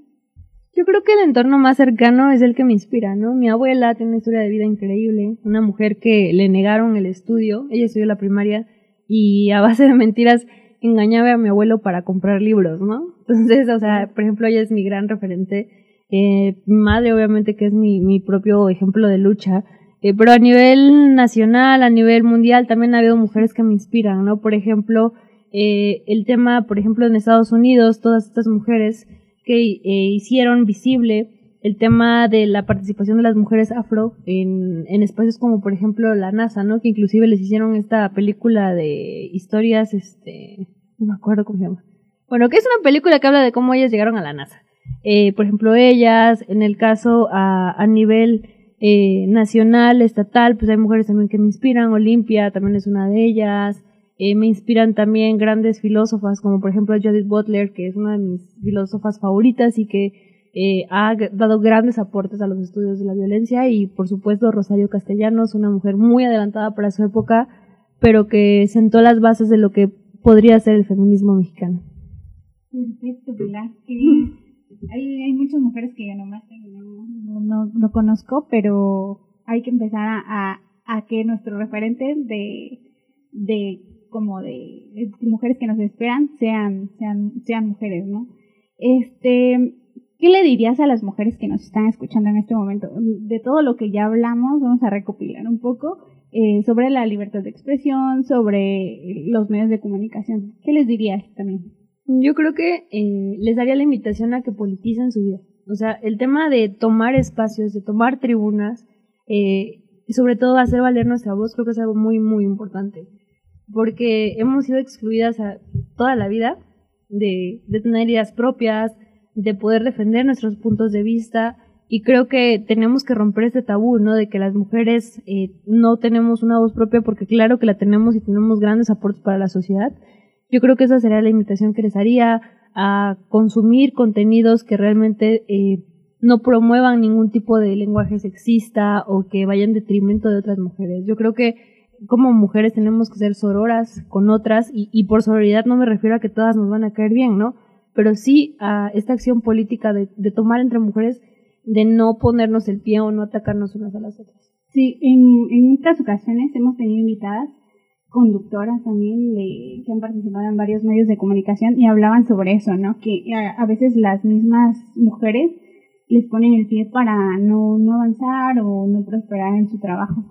Yo creo que el entorno más cercano es el que me inspira, ¿no? Mi abuela tiene una historia de vida increíble, una mujer que le negaron el estudio, ella estudió la primaria y a base de mentiras engañaba a mi abuelo para comprar libros, ¿no? Entonces, o sea, por ejemplo, ella es mi gran referente eh, mi madre obviamente que es mi, mi propio ejemplo de lucha, eh, pero a nivel nacional, a nivel mundial también ha habido mujeres que me inspiran, ¿no? Por ejemplo, eh, el tema, por ejemplo, en Estados Unidos, todas estas mujeres que eh, hicieron visible el tema de la participación de las mujeres afro en, en espacios como por ejemplo la NASA, ¿no? Que inclusive les hicieron esta película de historias, este, no me acuerdo cómo se llama. Bueno, que es una película que habla de cómo ellas llegaron a la NASA. Eh, por ejemplo, ellas, en el caso a, a nivel eh, nacional, estatal, pues hay mujeres también que me inspiran, Olimpia también es una de ellas, eh, me inspiran también grandes filósofas como por ejemplo Judith Butler, que es una de mis filósofas favoritas y que eh, ha dado grandes aportes a los estudios de la violencia y por supuesto Rosario Castellanos, una mujer muy adelantada para su época, pero que sentó las bases de lo que podría ser el feminismo mexicano. Perfecto, Pilar. Hay, hay muchas mujeres que yo nomás no, no, no conozco, pero hay que empezar a, que nuestro referente de, de como de, de mujeres que nos esperan sean, sean, sean mujeres, ¿no? Este, ¿qué le dirías a las mujeres que nos están escuchando en este momento? De todo lo que ya hablamos, vamos a recopilar un poco eh, sobre la libertad de expresión, sobre los medios de comunicación. ¿Qué les dirías también? Yo creo que eh, les daría la invitación a que politicen su vida. O sea, el tema de tomar espacios, de tomar tribunas, eh, y sobre todo hacer valer nuestra voz, creo que es algo muy, muy importante. Porque hemos sido excluidas a toda la vida de, de tener ideas propias, de poder defender nuestros puntos de vista, y creo que tenemos que romper este tabú, ¿no? De que las mujeres eh, no tenemos una voz propia, porque claro que la tenemos y tenemos grandes aportes para la sociedad, yo creo que esa sería la invitación que les haría a consumir contenidos que realmente eh, no promuevan ningún tipo de lenguaje sexista o que vaya en detrimento de otras mujeres. Yo creo que como mujeres tenemos que ser sororas con otras y, por sororidad no me refiero a que todas nos van a caer bien, ¿no? Pero sí a esta acción política de, tomar entre mujeres de no ponernos el pie o no atacarnos unas a las otras. Sí, en, en otras ocasiones hemos tenido invitadas conductoras también de, que han participado en varios medios de comunicación y hablaban sobre eso, ¿no? Que a, a veces las mismas mujeres les ponen el pie para no, no avanzar o no prosperar en su trabajo.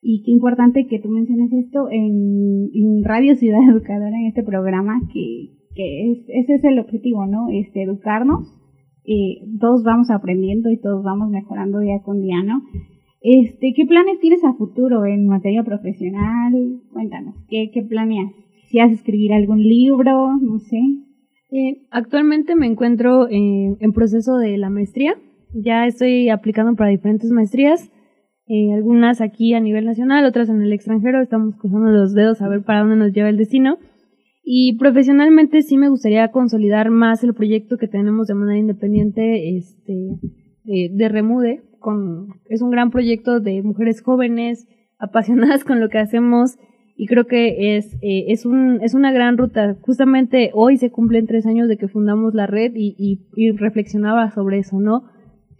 Y qué importante que tú menciones esto en, Radio Ciudad Educadora, en este programa, que, que es, ese es el objetivo, ¿no? Este, educarnos. Eh, todos vamos aprendiendo y todos vamos mejorando día con día, ¿no? Este, ¿Qué planes tienes a futuro en materia profesional? Cuéntanos, ¿qué, qué planeas? ¿Si vas a escribir algún libro? No sé. Eh, actualmente me encuentro en, en proceso de la maestría. Ya estoy aplicando para diferentes maestrías. Eh, algunas aquí a nivel nacional, otras en el extranjero. Estamos cruzando los dedos a ver para dónde nos lleva el destino. Y profesionalmente sí me gustaría consolidar más el proyecto que tenemos de manera independiente este, eh, de Remude, es un gran proyecto de mujeres jóvenes, apasionadas con lo que hacemos y creo que es, eh, es, un, es una gran ruta. Justamente hoy se cumplen tres años de que fundamos la red y, y, y reflexionaba sobre eso, ¿no?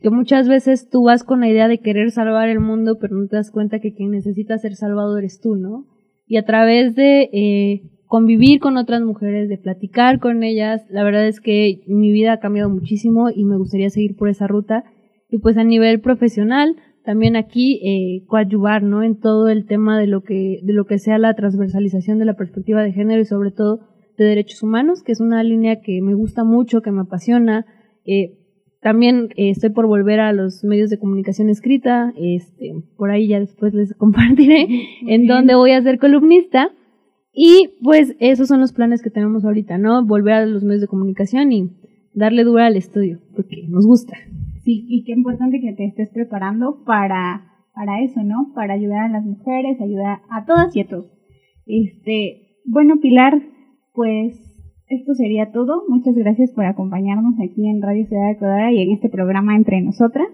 Que muchas veces tú vas con la idea de querer salvar el mundo, pero no te das cuenta que quien necesita ser salvado eres tú, ¿no? Y a través de eh, convivir con otras mujeres, de platicar con ellas, la verdad es que mi vida ha cambiado muchísimo y me gustaría seguir por esa ruta. Y pues a nivel profesional, también aquí eh, coadyuvar ¿no? en todo el tema de lo que de lo que sea la transversalización de la perspectiva de género y sobre todo de derechos humanos que es una línea que me gusta mucho que me apasiona. Eh, también eh, estoy por volver a los medios de comunicación escrita este por ahí ya después les compartiré en donde voy a ser columnista. Y pues esos son los planes que tenemos ahorita no volver a los medios de comunicación y darle dura al estudio porque nos gusta Sí, y qué importante que te estés preparando para, para eso, ¿no? Para ayudar a las mujeres, ayudar a todas y a todos. Este, bueno, Pilar, pues esto sería todo. Muchas gracias por acompañarnos aquí en Radio Ciudad de Codora y en este programa Entre Nosotras.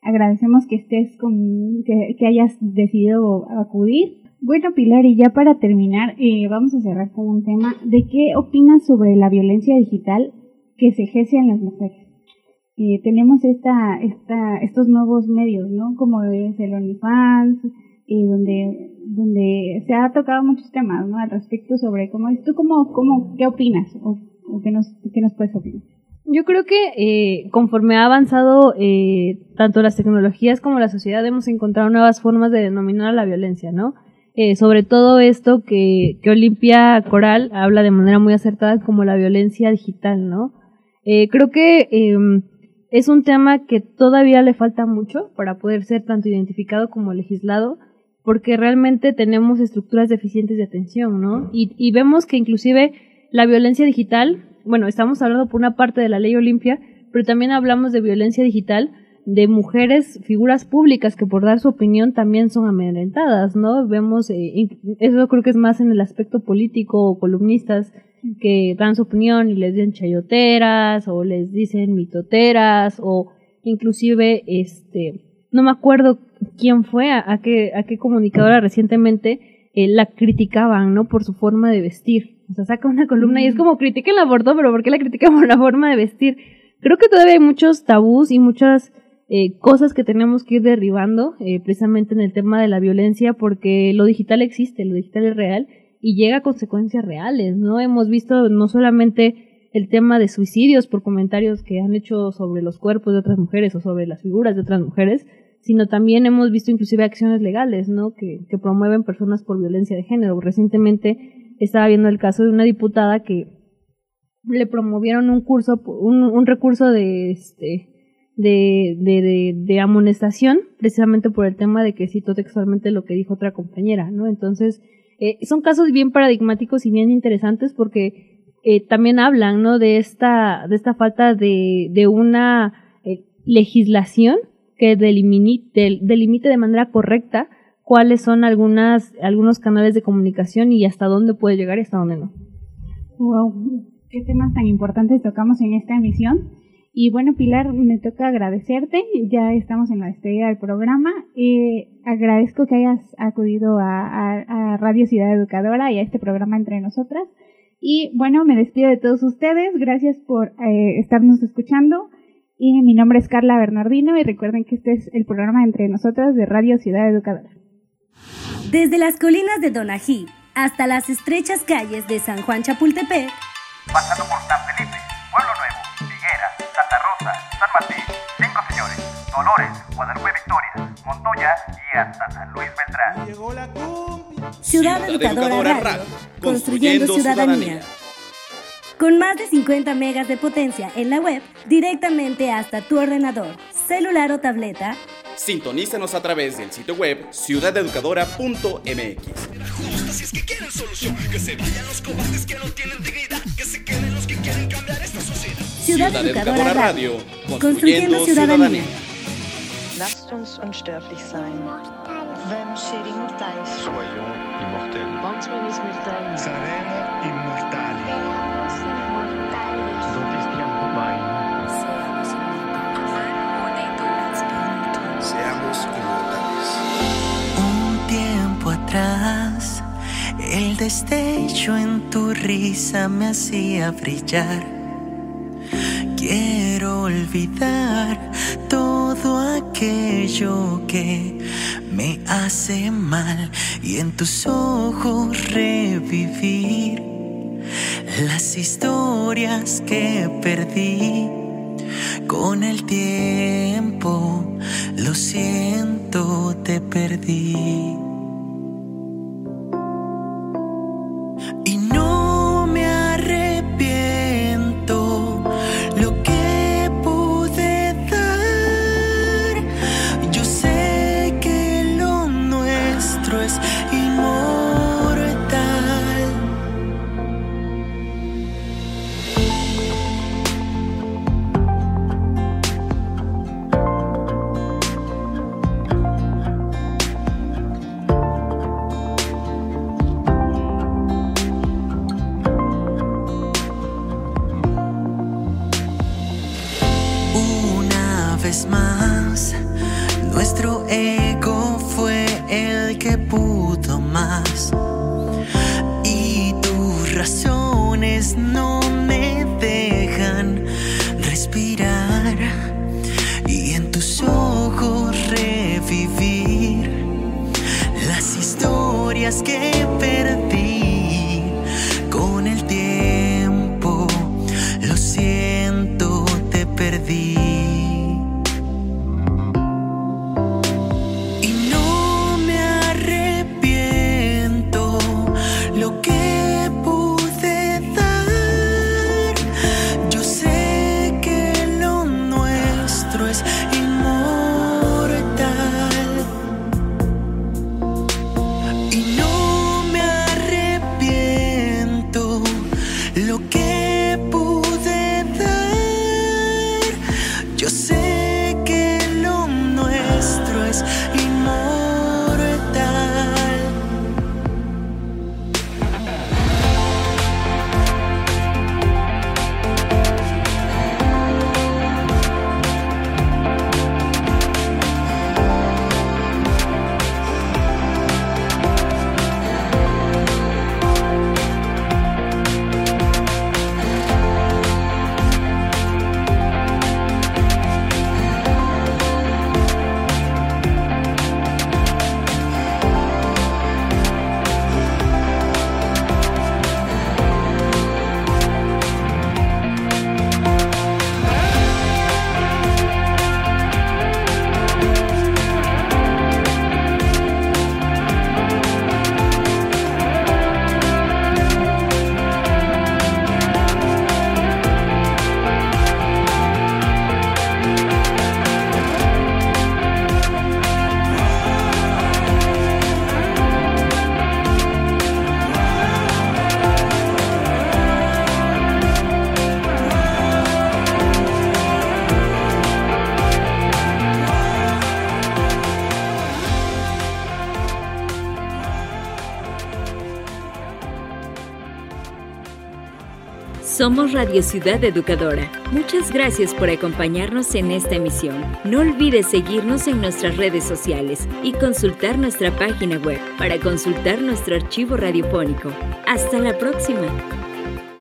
Agradecemos que estés con, que, que hayas decidido acudir. Bueno, Pilar, y ya para terminar, eh, vamos a cerrar con un tema. ¿De qué opinas sobre la violencia digital que se ejerce en las mujeres? Eh, tenemos esta, esta, estos nuevos medios, ¿no? Como es el OnlyFans, eh, donde, se ha tocado muchos temas, ¿no? Al respecto sobre cómo es. ¿Tú cómo, cómo, qué opinas? ¿O, qué, nos, qué nos puedes opinar? Yo creo que eh, conforme ha avanzado eh, tanto las tecnologías como la sociedad hemos encontrado nuevas formas de denominar la violencia, ¿no? Eh, sobre todo esto que, que Olimpia Coral habla de manera muy acertada como la violencia digital, ¿no? Creo que eh, es un tema que todavía le falta mucho para poder ser tanto identificado como legislado, porque realmente tenemos estructuras deficientes de atención, ¿no? Y, y vemos que inclusive la violencia digital, bueno, estamos hablando por una parte de la ley Olimpia, pero también hablamos de violencia digital de mujeres, figuras públicas que por dar su opinión también son amedrentadas, ¿no? Vemos, eh, eso creo que es más en el aspecto político o columnistas que dan su opinión y les dicen chayoteras o les dicen mitoteras o inclusive este no me acuerdo quién fue a, qué a qué comunicadora recientemente eh, la criticaban no por su forma de vestir. O sea saca una columna y es como critiquen por todo pero por qué la critican por la forma de vestir creo que todavía hay muchos tabús y muchas eh, cosas que tenemos que ir derribando eh, precisamente en el tema de la violencia porque lo digital existe lo digital es real y llega a consecuencias reales, ¿no? Hemos visto no solamente el tema de suicidios por comentarios que han hecho sobre los cuerpos de otras mujeres o sobre las figuras de otras mujeres, sino también hemos visto inclusive acciones legales, ¿no? Que, que promueven personas por violencia de género. Recientemente estaba viendo el caso de una diputada que le promovieron un curso, un, un recurso de este de, de, de, de, amonestación, precisamente por el tema de que citó textualmente lo que dijo otra compañera, ¿no? Entonces, eh, son casos bien paradigmáticos y bien interesantes porque eh, también hablan ¿no? de, esta, de esta falta de, de una eh, legislación que delimite, delimite de manera correcta cuáles son algunas, algunos canales de comunicación y hasta dónde puede llegar y hasta dónde no. Wow, qué temas tan importantes tocamos en esta emisión. Y bueno, Pilar, me toca agradecerte. Ya estamos en la despedida del programa. Eh, agradezco que hayas acudido a, a, a, Radio Ciudad Educadora y a este programa entre nosotras. Y bueno, me despido de todos ustedes. Gracias por eh, estarnos escuchando. Y mi nombre es Carla Bernardino y recuerden que este es el programa entre nosotras de Radio Ciudad Educadora. Desde las colinas de Donají hasta las estrechas calles de San Juan Chapultepec, pasando por San Felipe, Santa Rosa, San Martín, Cinco Señores, Dolores, Guadalupe Victoria, Montoya y hasta San Luis Beltrán. Llegó la cumbia. Ciudad Educadora Radio, construyendo ciudadanía. Con más de 50 megas de potencia en la web, directamente hasta tu ordenador, celular o tableta. Sintonízanos a través del sitio web ciudadeducadora.mx. Ciudad, Ciudad Educadora, Educadora Radio, construyendo, construyendo ciudadanía. Lasst uns unsterblich sein. Ser imortais. Soyons immortels. Vamos. Seamos inmortales. Un tiempo destello en tu risa me hacía brillar. Quiero olvidar todo aquello que me hace mal y en tus ojos revivir las historias que perdí con el tiempo. Lo siento, te perdí. Somos Radio Ciudad Educadora. Muchas gracias por acompañarnos en esta emisión. No olvides seguirnos en nuestras redes sociales y consultar nuestra página web para consultar nuestro archivo radiofónico. Hasta la próxima.